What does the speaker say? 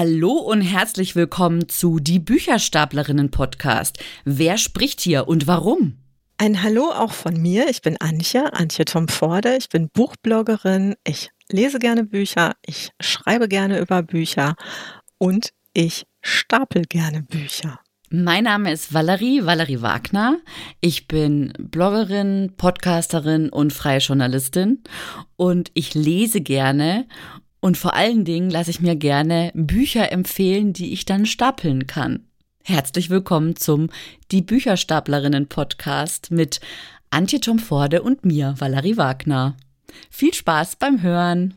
Hallo und herzlich willkommen zu Die Bücherstaplerinnen Podcast. Wer spricht hier und warum? Ein Hallo auch von mir. Ich bin Antje, Antje Tom Forde. Ich bin Buchbloggerin. Ich lese gerne Bücher. Ich schreibe gerne über Bücher und ich stapel gerne Bücher. Mein Name ist Valerie, Valerie Wagner. Ich bin Bloggerin, Podcasterin und freie Journalistin und ich lese gerne und vor allen Dingen lasse ich mir gerne Bücher empfehlen, die ich dann stapeln kann. Herzlich willkommen zum Die Bücherstaplerinnen Podcast mit Antje Tom Forde und mir, Valerie Wagner. Viel Spaß beim Hören!